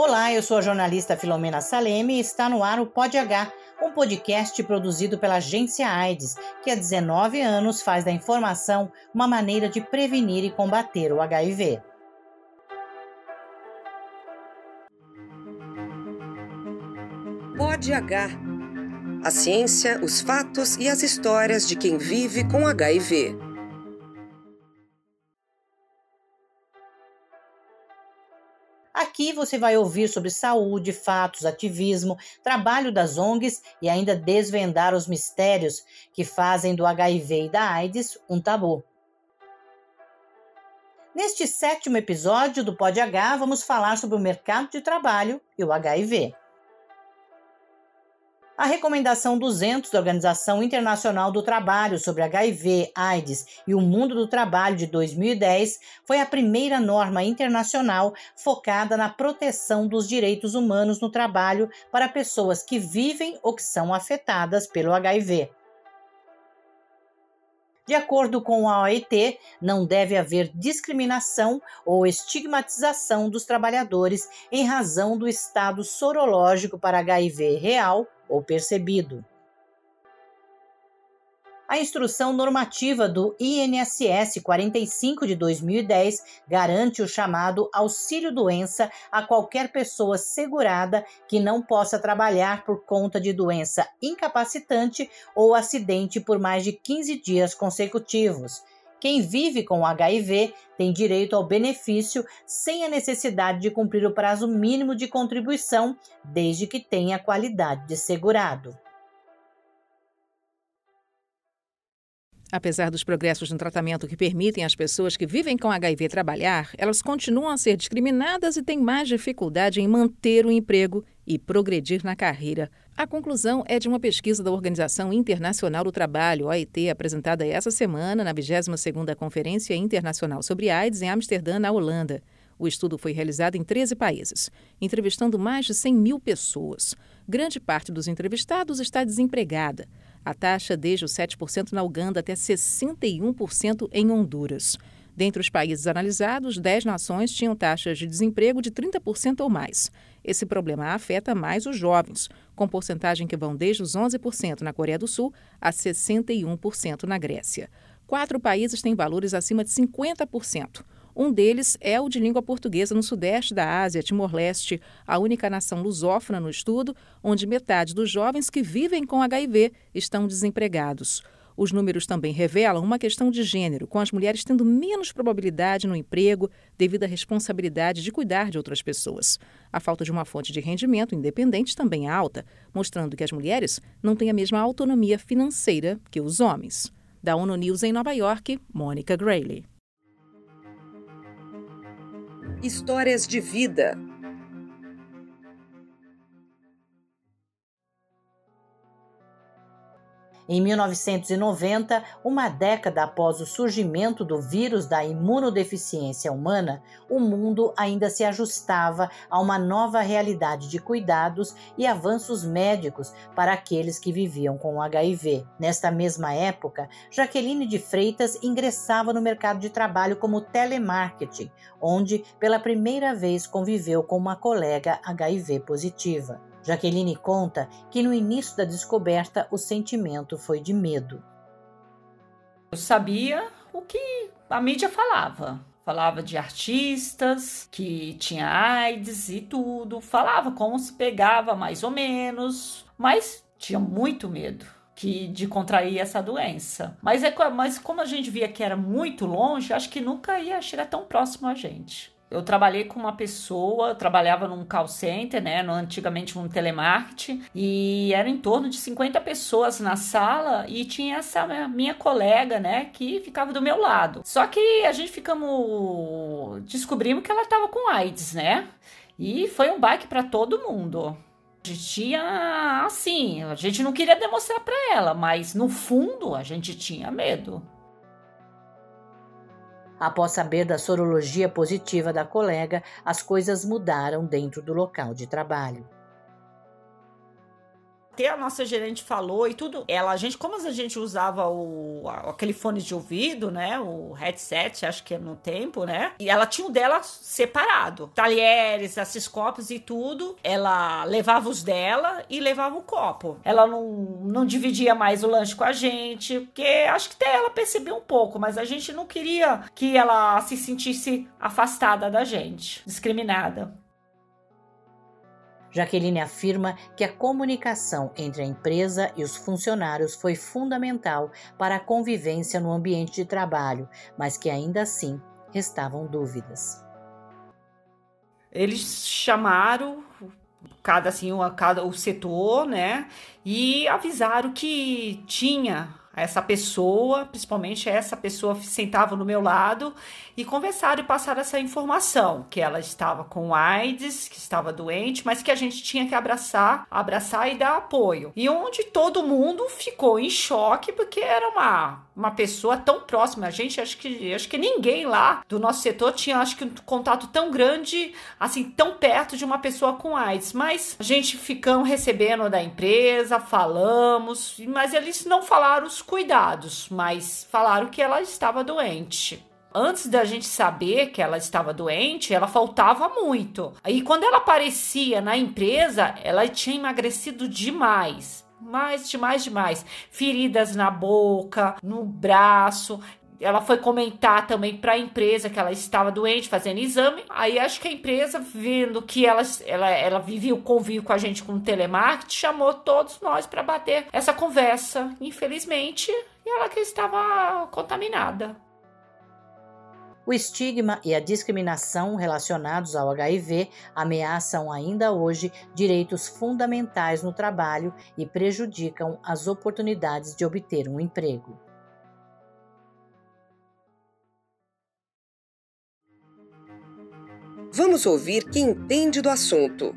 Olá, eu sou a jornalista Filomena Saleme e está no ar o Pod H, um podcast produzido pela agência AIDS, que há 19 anos faz da informação uma maneira de prevenir e combater o HIV. Pod H. A ciência, os fatos e as histórias de quem vive com HIV. Aqui você vai ouvir sobre saúde, fatos, ativismo, trabalho das ONGs e ainda desvendar os mistérios que fazem do HIV e da AIDS um tabu. Neste sétimo episódio do Pod H, vamos falar sobre o mercado de trabalho e o HIV. A recomendação 200 da Organização Internacional do Trabalho sobre HIV, AIDS e o mundo do trabalho de 2010 foi a primeira norma internacional focada na proteção dos direitos humanos no trabalho para pessoas que vivem ou que são afetadas pelo HIV. De acordo com a OIT, não deve haver discriminação ou estigmatização dos trabalhadores em razão do estado sorológico para HIV real ou percebido. A instrução normativa do INSS 45 de 2010 garante o chamado auxílio-doença a qualquer pessoa segurada que não possa trabalhar por conta de doença incapacitante ou acidente por mais de 15 dias consecutivos. Quem vive com HIV tem direito ao benefício sem a necessidade de cumprir o prazo mínimo de contribuição, desde que tenha qualidade de segurado. Apesar dos progressos no tratamento que permitem às pessoas que vivem com HIV trabalhar, elas continuam a ser discriminadas e têm mais dificuldade em manter o emprego e progredir na carreira. A conclusão é de uma pesquisa da Organização Internacional do Trabalho, OIT, apresentada essa semana na 22ª Conferência Internacional sobre AIDS em Amsterdã, na Holanda. O estudo foi realizado em 13 países, entrevistando mais de 100 mil pessoas. Grande parte dos entrevistados está desempregada. A taxa desde os 7% na Uganda até 61% em Honduras. Dentre os países analisados, 10 nações tinham taxas de desemprego de 30% ou mais. Esse problema afeta mais os jovens, com porcentagem que vão desde os 11% na Coreia do Sul a 61% na Grécia. Quatro países têm valores acima de 50%. Um deles é o de língua portuguesa no sudeste da Ásia, Timor-Leste, a única nação lusófona no estudo, onde metade dos jovens que vivem com HIV estão desempregados. Os números também revelam uma questão de gênero, com as mulheres tendo menos probabilidade no emprego devido à responsabilidade de cuidar de outras pessoas. A falta de uma fonte de rendimento independente também é alta, mostrando que as mulheres não têm a mesma autonomia financeira que os homens. Da ONU News em Nova York, Mônica Grayley. Histórias de vida. Em 1990, uma década após o surgimento do vírus da imunodeficiência humana, o mundo ainda se ajustava a uma nova realidade de cuidados e avanços médicos para aqueles que viviam com HIV. Nesta mesma época, Jaqueline de Freitas ingressava no mercado de trabalho como telemarketing, onde pela primeira vez conviveu com uma colega HIV positiva. Jaqueline conta que no início da descoberta o sentimento foi de medo. Eu sabia o que a mídia falava. Falava de artistas que tinha AIDS e tudo. Falava como se pegava mais ou menos. Mas tinha muito medo que de contrair essa doença. Mas, é, mas como a gente via que era muito longe, acho que nunca ia chegar tão próximo a gente eu trabalhei com uma pessoa, trabalhava num call center, né, no, antigamente um telemarketing, e era em torno de 50 pessoas na sala e tinha essa minha colega, né, que ficava do meu lado. Só que a gente ficamos descobrimos que ela estava com AIDS, né? E foi um baque para todo mundo. A gente tinha assim, a gente não queria demonstrar para ela, mas no fundo a gente tinha medo. Após saber da sorologia positiva da colega, as coisas mudaram dentro do local de trabalho. Até a nossa gerente falou e tudo. Ela, a gente, como a gente usava o, aquele fone de ouvido, né? O headset, acho que é no tempo, né? E ela tinha o dela separado. Talheres, esses copos e tudo. Ela levava os dela e levava o copo. Ela não, não dividia mais o lanche com a gente, porque acho que até ela percebeu um pouco, mas a gente não queria que ela se sentisse afastada da gente, discriminada. Jaqueline afirma que a comunicação entre a empresa e os funcionários foi fundamental para a convivência no ambiente de trabalho, mas que ainda assim restavam dúvidas. Eles chamaram cada assim, cada o setor, né? E avisaram que tinha essa pessoa, principalmente essa pessoa sentava no meu lado e conversaram e passaram essa informação que ela estava com AIDS, que estava doente, mas que a gente tinha que abraçar, abraçar e dar apoio. E onde todo mundo ficou em choque porque era uma uma pessoa tão próxima a gente, acho que acho que ninguém lá do nosso setor tinha acho que um contato tão grande, assim, tão perto de uma pessoa com AIDS, mas a gente ficamos recebendo da empresa, falamos, mas eles não falaram os cuidados, mas falaram que ela estava doente antes da gente saber que ela estava doente, ela faltava muito. E quando ela aparecia na empresa, ela tinha emagrecido demais. Mais, demais, demais. Feridas na boca, no braço ela foi comentar também para a empresa que ela estava doente, fazendo exame. Aí acho que a empresa, vendo que ela, ela, ela vivia o convívio com a gente com o telemarketing, chamou todos nós para bater essa conversa. Infelizmente, ela que estava contaminada. O estigma e a discriminação relacionados ao HIV ameaçam ainda hoje direitos fundamentais no trabalho e prejudicam as oportunidades de obter um emprego. Vamos ouvir quem entende do assunto.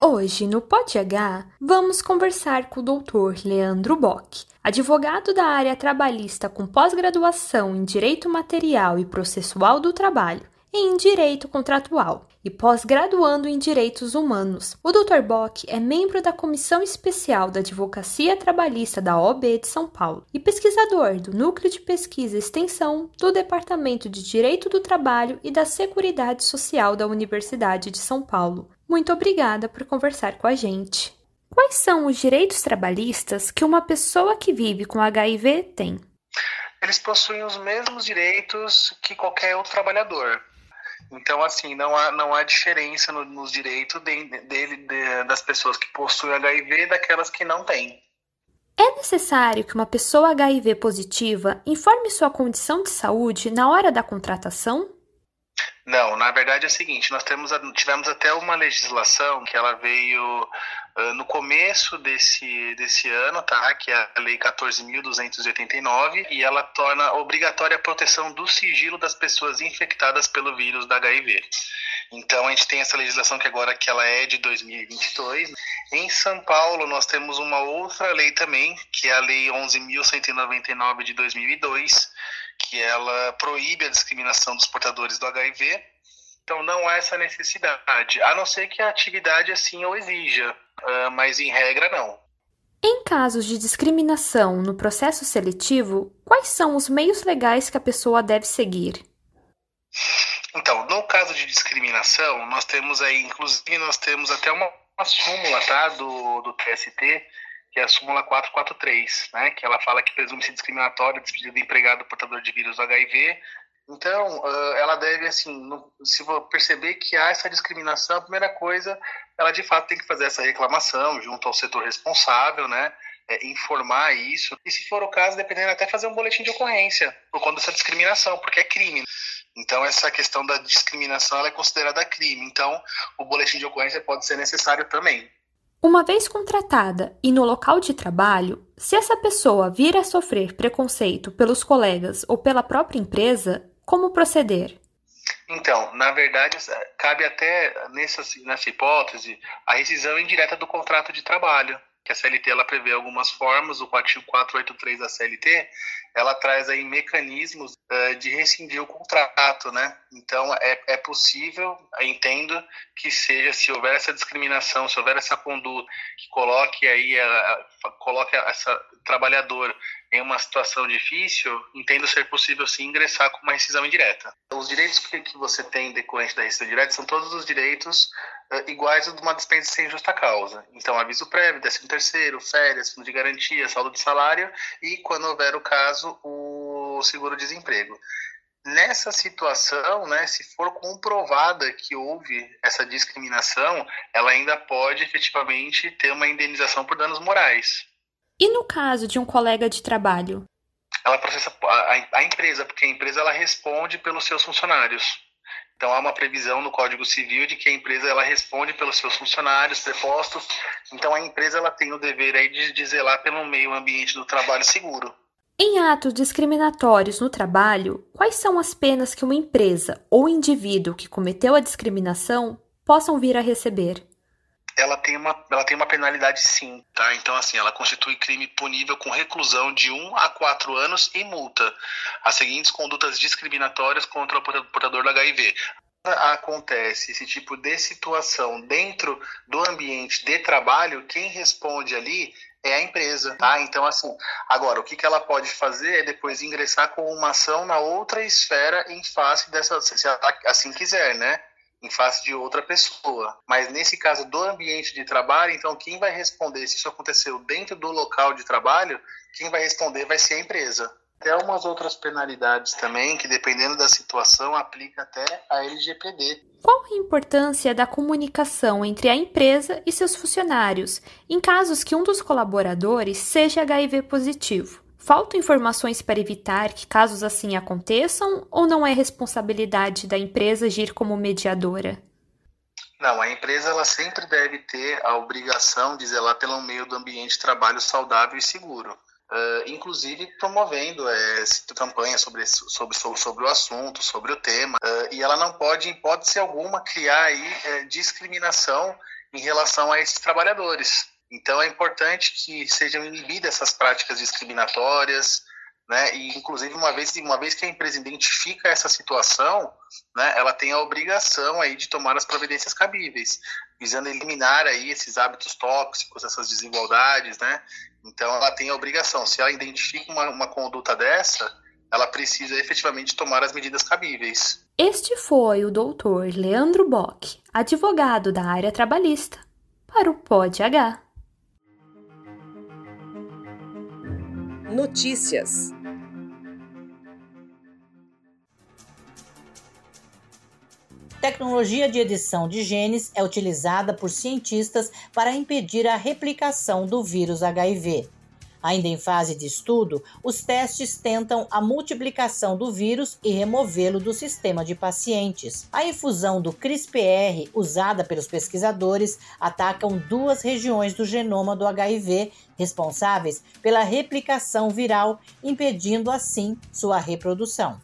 Hoje, no Pote H, vamos conversar com o Dr. Leandro Bock, advogado da área trabalhista com pós-graduação em Direito Material e Processual do Trabalho em Direito Contratual e pós-graduando em Direitos Humanos. O Dr. Bock é membro da Comissão Especial da Advocacia Trabalhista da OB de São Paulo e pesquisador do Núcleo de Pesquisa e Extensão do Departamento de Direito do Trabalho e da Seguridade Social da Universidade de São Paulo. Muito obrigada por conversar com a gente. Quais são os direitos trabalhistas que uma pessoa que vive com HIV tem? Eles possuem os mesmos direitos que qualquer outro trabalhador. Então, assim, não há, não há diferença no, nos direitos dele, de, de, das pessoas que possuem HIV e daquelas que não têm. É necessário que uma pessoa HIV positiva informe sua condição de saúde na hora da contratação? Não, na verdade é o seguinte, nós temos, tivemos até uma legislação que ela veio uh, no começo desse, desse ano, tá? Que é a Lei 14.289 e ela torna obrigatória a proteção do sigilo das pessoas infectadas pelo vírus da HIV. Então a gente tem essa legislação que agora que ela é de 2022. Em São Paulo nós temos uma outra lei também, que é a Lei 11.199 de 2002, que ela proíbe a discriminação dos portadores do HIV. Então não há essa necessidade, a não ser que a atividade assim o exija, ah, mas em regra não. Em casos de discriminação no processo seletivo, quais são os meios legais que a pessoa deve seguir? Então, no caso de discriminação, nós temos aí, inclusive, nós temos até uma, uma súmula, tá, do, do TST, que é a súmula 443, né, que ela fala que presume-se discriminatório despedido do empregado portador de vírus HIV. Então, ela deve, assim, se perceber que há essa discriminação, a primeira coisa, ela de fato tem que fazer essa reclamação junto ao setor responsável, né, é, informar isso, e se for o caso, dependendo, até fazer um boletim de ocorrência por conta dessa discriminação, porque é crime. Então, essa questão da discriminação é considerada crime. Então, o boletim de ocorrência pode ser necessário também. Uma vez contratada e no local de trabalho, se essa pessoa vir a sofrer preconceito pelos colegas ou pela própria empresa, como proceder? Então, na verdade, cabe até nessa, nessa hipótese a rescisão indireta do contrato de trabalho. Que a CLT ela prevê algumas formas, o artigo 483 da CLT, ela traz aí mecanismos uh, de rescindir o contrato, né? Então é, é possível, entendo que seja se houver essa discriminação, se houver essa conduta que coloque aí a, a, coloque essa trabalhador em uma situação difícil, entendo ser possível sim ingressar com uma rescisão indireta. Os direitos que, que você tem decorrente da rescisão indireta são todos os direitos iguais a de uma dispensa sem justa causa. Então, aviso prévio, décimo terceiro, férias, fundo de garantia, saldo de salário e, quando houver o caso, o seguro-desemprego. Nessa situação, né, se for comprovada que houve essa discriminação, ela ainda pode efetivamente ter uma indenização por danos morais. E no caso de um colega de trabalho? Ela processa a, a empresa, porque a empresa ela responde pelos seus funcionários. Então há uma previsão no Código Civil de que a empresa ela responde pelos seus funcionários prepostos. Então a empresa ela tem o dever aí de, de zelar pelo meio ambiente do trabalho seguro. Em atos discriminatórios no trabalho, quais são as penas que uma empresa ou indivíduo que cometeu a discriminação possam vir a receber? Ela tem uma, ela tem uma penalidade sim, tá? Então, assim, ela constitui crime punível com reclusão de 1 a 4 anos e multa. As seguintes condutas discriminatórias contra o portador do HIV. Acontece esse tipo de situação dentro do ambiente de trabalho, quem responde ali é a empresa, tá? Então, assim, agora, o que, que ela pode fazer é depois ingressar com uma ação na outra esfera em face dessa, se ela assim quiser, né? Em face de outra pessoa. Mas nesse caso do ambiente de trabalho, então quem vai responder se isso aconteceu dentro do local de trabalho, quem vai responder vai ser a empresa. Até umas outras penalidades também, que dependendo da situação, aplica até a LGPD. Qual a importância da comunicação entre a empresa e seus funcionários, em casos que um dos colaboradores seja HIV positivo? Faltam informações para evitar que casos assim aconteçam ou não é responsabilidade da empresa agir como mediadora? Não, a empresa ela sempre deve ter a obrigação de zelar pelo meio do ambiente de trabalho saudável e seguro. Uh, inclusive promovendo é, campanhas sobre, sobre, sobre, sobre, o assunto, sobre o tema, uh, e ela não pode, em hipótese alguma, criar aí, é, discriminação em relação a esses trabalhadores. Então é importante que sejam inibidas essas práticas discriminatórias, né? E inclusive uma vez uma vez que a empresa identifica essa situação, né, ela tem a obrigação aí de tomar as providências cabíveis, visando eliminar aí esses hábitos tóxicos, essas desigualdades, né? Então ela tem a obrigação, se ela identifica uma, uma conduta dessa, ela precisa efetivamente tomar as medidas cabíveis. Este foi o doutor Leandro Bock, advogado da área trabalhista, para o Pod Notícias. Tecnologia de edição de genes é utilizada por cientistas para impedir a replicação do vírus HIV. Ainda em fase de estudo, os testes tentam a multiplicação do vírus e removê-lo do sistema de pacientes. A infusão do CRISPR, usada pelos pesquisadores, atacam duas regiões do genoma do HIV responsáveis pela replicação viral, impedindo assim sua reprodução.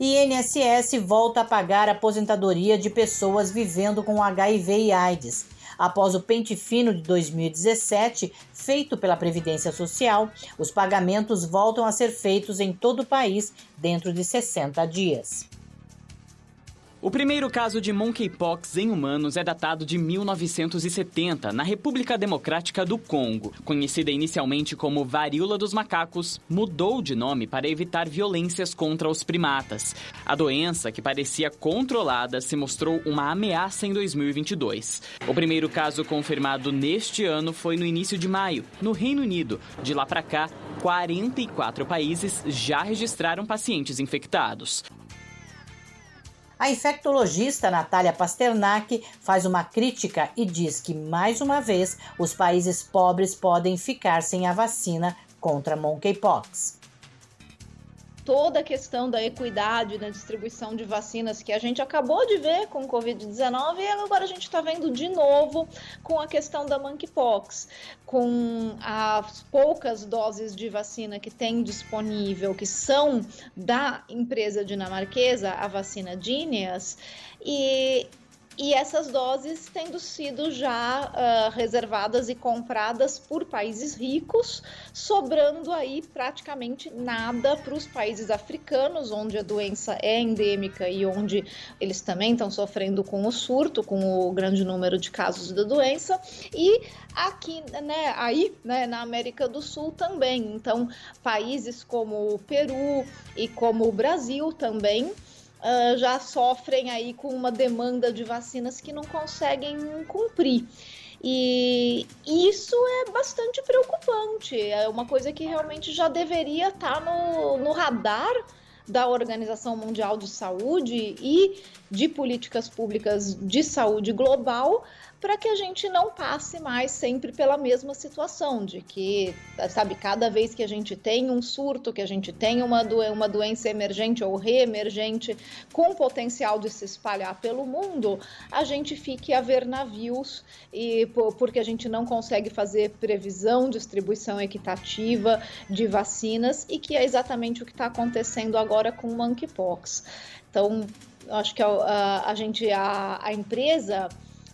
INSS volta a pagar a aposentadoria de pessoas vivendo com HIV e AIDS. Após o pente fino de 2017, feito pela Previdência Social, os pagamentos voltam a ser feitos em todo o país dentro de 60 dias. O primeiro caso de monkeypox em humanos é datado de 1970, na República Democrática do Congo. Conhecida inicialmente como varíola dos macacos, mudou de nome para evitar violências contra os primatas. A doença, que parecia controlada, se mostrou uma ameaça em 2022. O primeiro caso confirmado neste ano foi no início de maio, no Reino Unido. De lá para cá, 44 países já registraram pacientes infectados. A infectologista Natália Pasternak faz uma crítica e diz que, mais uma vez, os países pobres podem ficar sem a vacina contra monkeypox toda a questão da equidade na distribuição de vacinas que a gente acabou de ver com o Covid-19 e agora a gente está vendo de novo com a questão da monkeypox, com as poucas doses de vacina que tem disponível, que são da empresa dinamarquesa, a vacina Dineas, e e essas doses tendo sido já uh, reservadas e compradas por países ricos, sobrando aí praticamente nada para os países africanos, onde a doença é endêmica e onde eles também estão sofrendo com o surto, com o grande número de casos da doença, e aqui, né, aí, né, na América do Sul também. Então, países como o Peru e como o Brasil também uh, já sofrem aí com uma demanda de vacinas que não conseguem cumprir. E isso é bastante preocupante. É uma coisa que realmente já deveria estar no, no radar da Organização Mundial de Saúde e de políticas públicas de saúde global para que a gente não passe mais sempre pela mesma situação de que, sabe, cada vez que a gente tem um surto, que a gente tem uma, do uma doença emergente ou reemergente com potencial de se espalhar pelo mundo, a gente fique a ver navios e porque a gente não consegue fazer previsão, distribuição equitativa de vacinas e que é exatamente o que está acontecendo agora com o monkeypox. Então, acho que a, a, a gente, a, a empresa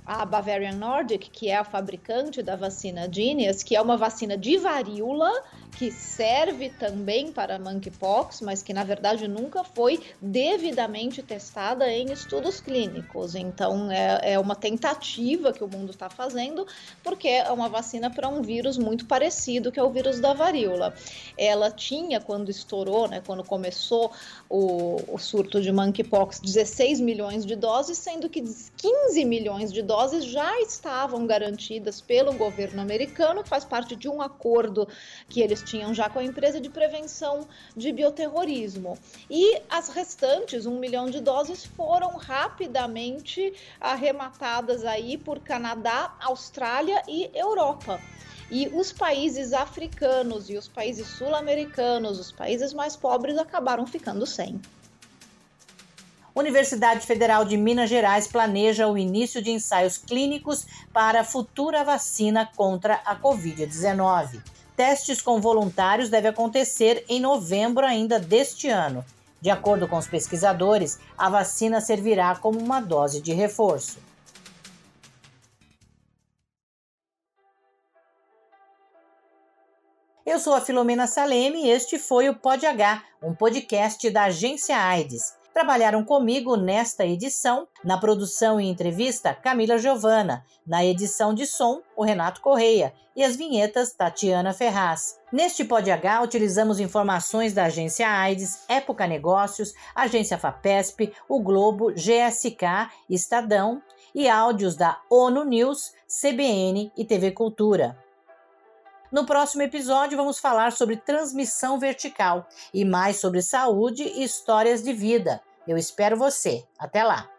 a Bavarian Nordic, que é a fabricante da vacina Genius, que é uma vacina de varíola que serve também para monkeypox, mas que na verdade nunca foi devidamente testada em estudos clínicos. Então é, é uma tentativa que o mundo está fazendo, porque é uma vacina para um vírus muito parecido, que é o vírus da varíola. Ela tinha, quando estourou, né, quando começou o, o surto de monkeypox, 16 milhões de doses, sendo que 15 milhões de doses já estavam garantidas pelo governo americano, que faz parte de um acordo que eles tinham já com a empresa de prevenção de bioterrorismo. E as restantes, um milhão de doses, foram rapidamente arrematadas aí por Canadá, Austrália e Europa. E os países africanos e os países sul-americanos, os países mais pobres, acabaram ficando sem. Universidade Federal de Minas Gerais planeja o início de ensaios clínicos para a futura vacina contra a Covid-19. Testes com voluntários devem acontecer em novembro ainda deste ano. De acordo com os pesquisadores, a vacina servirá como uma dose de reforço. Eu sou a Filomena Saleme e este foi o Pod H, um podcast da agência AIDS. Trabalharam comigo nesta edição, na produção e entrevista, Camila Giovana, na edição de som, o Renato Correia e as vinhetas, Tatiana Ferraz. Neste Pod H, utilizamos informações da agência AIDS, Época Negócios, Agência FAPESP, o Globo, GSK, Estadão e áudios da ONU News, CBN e TV Cultura. No próximo episódio, vamos falar sobre transmissão vertical e mais sobre saúde e histórias de vida. Eu espero você. Até lá!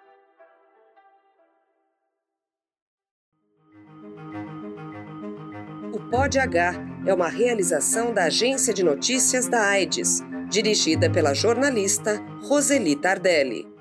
O Pod H é uma realização da Agência de Notícias da AIDS, dirigida pela jornalista Roseli Tardelli.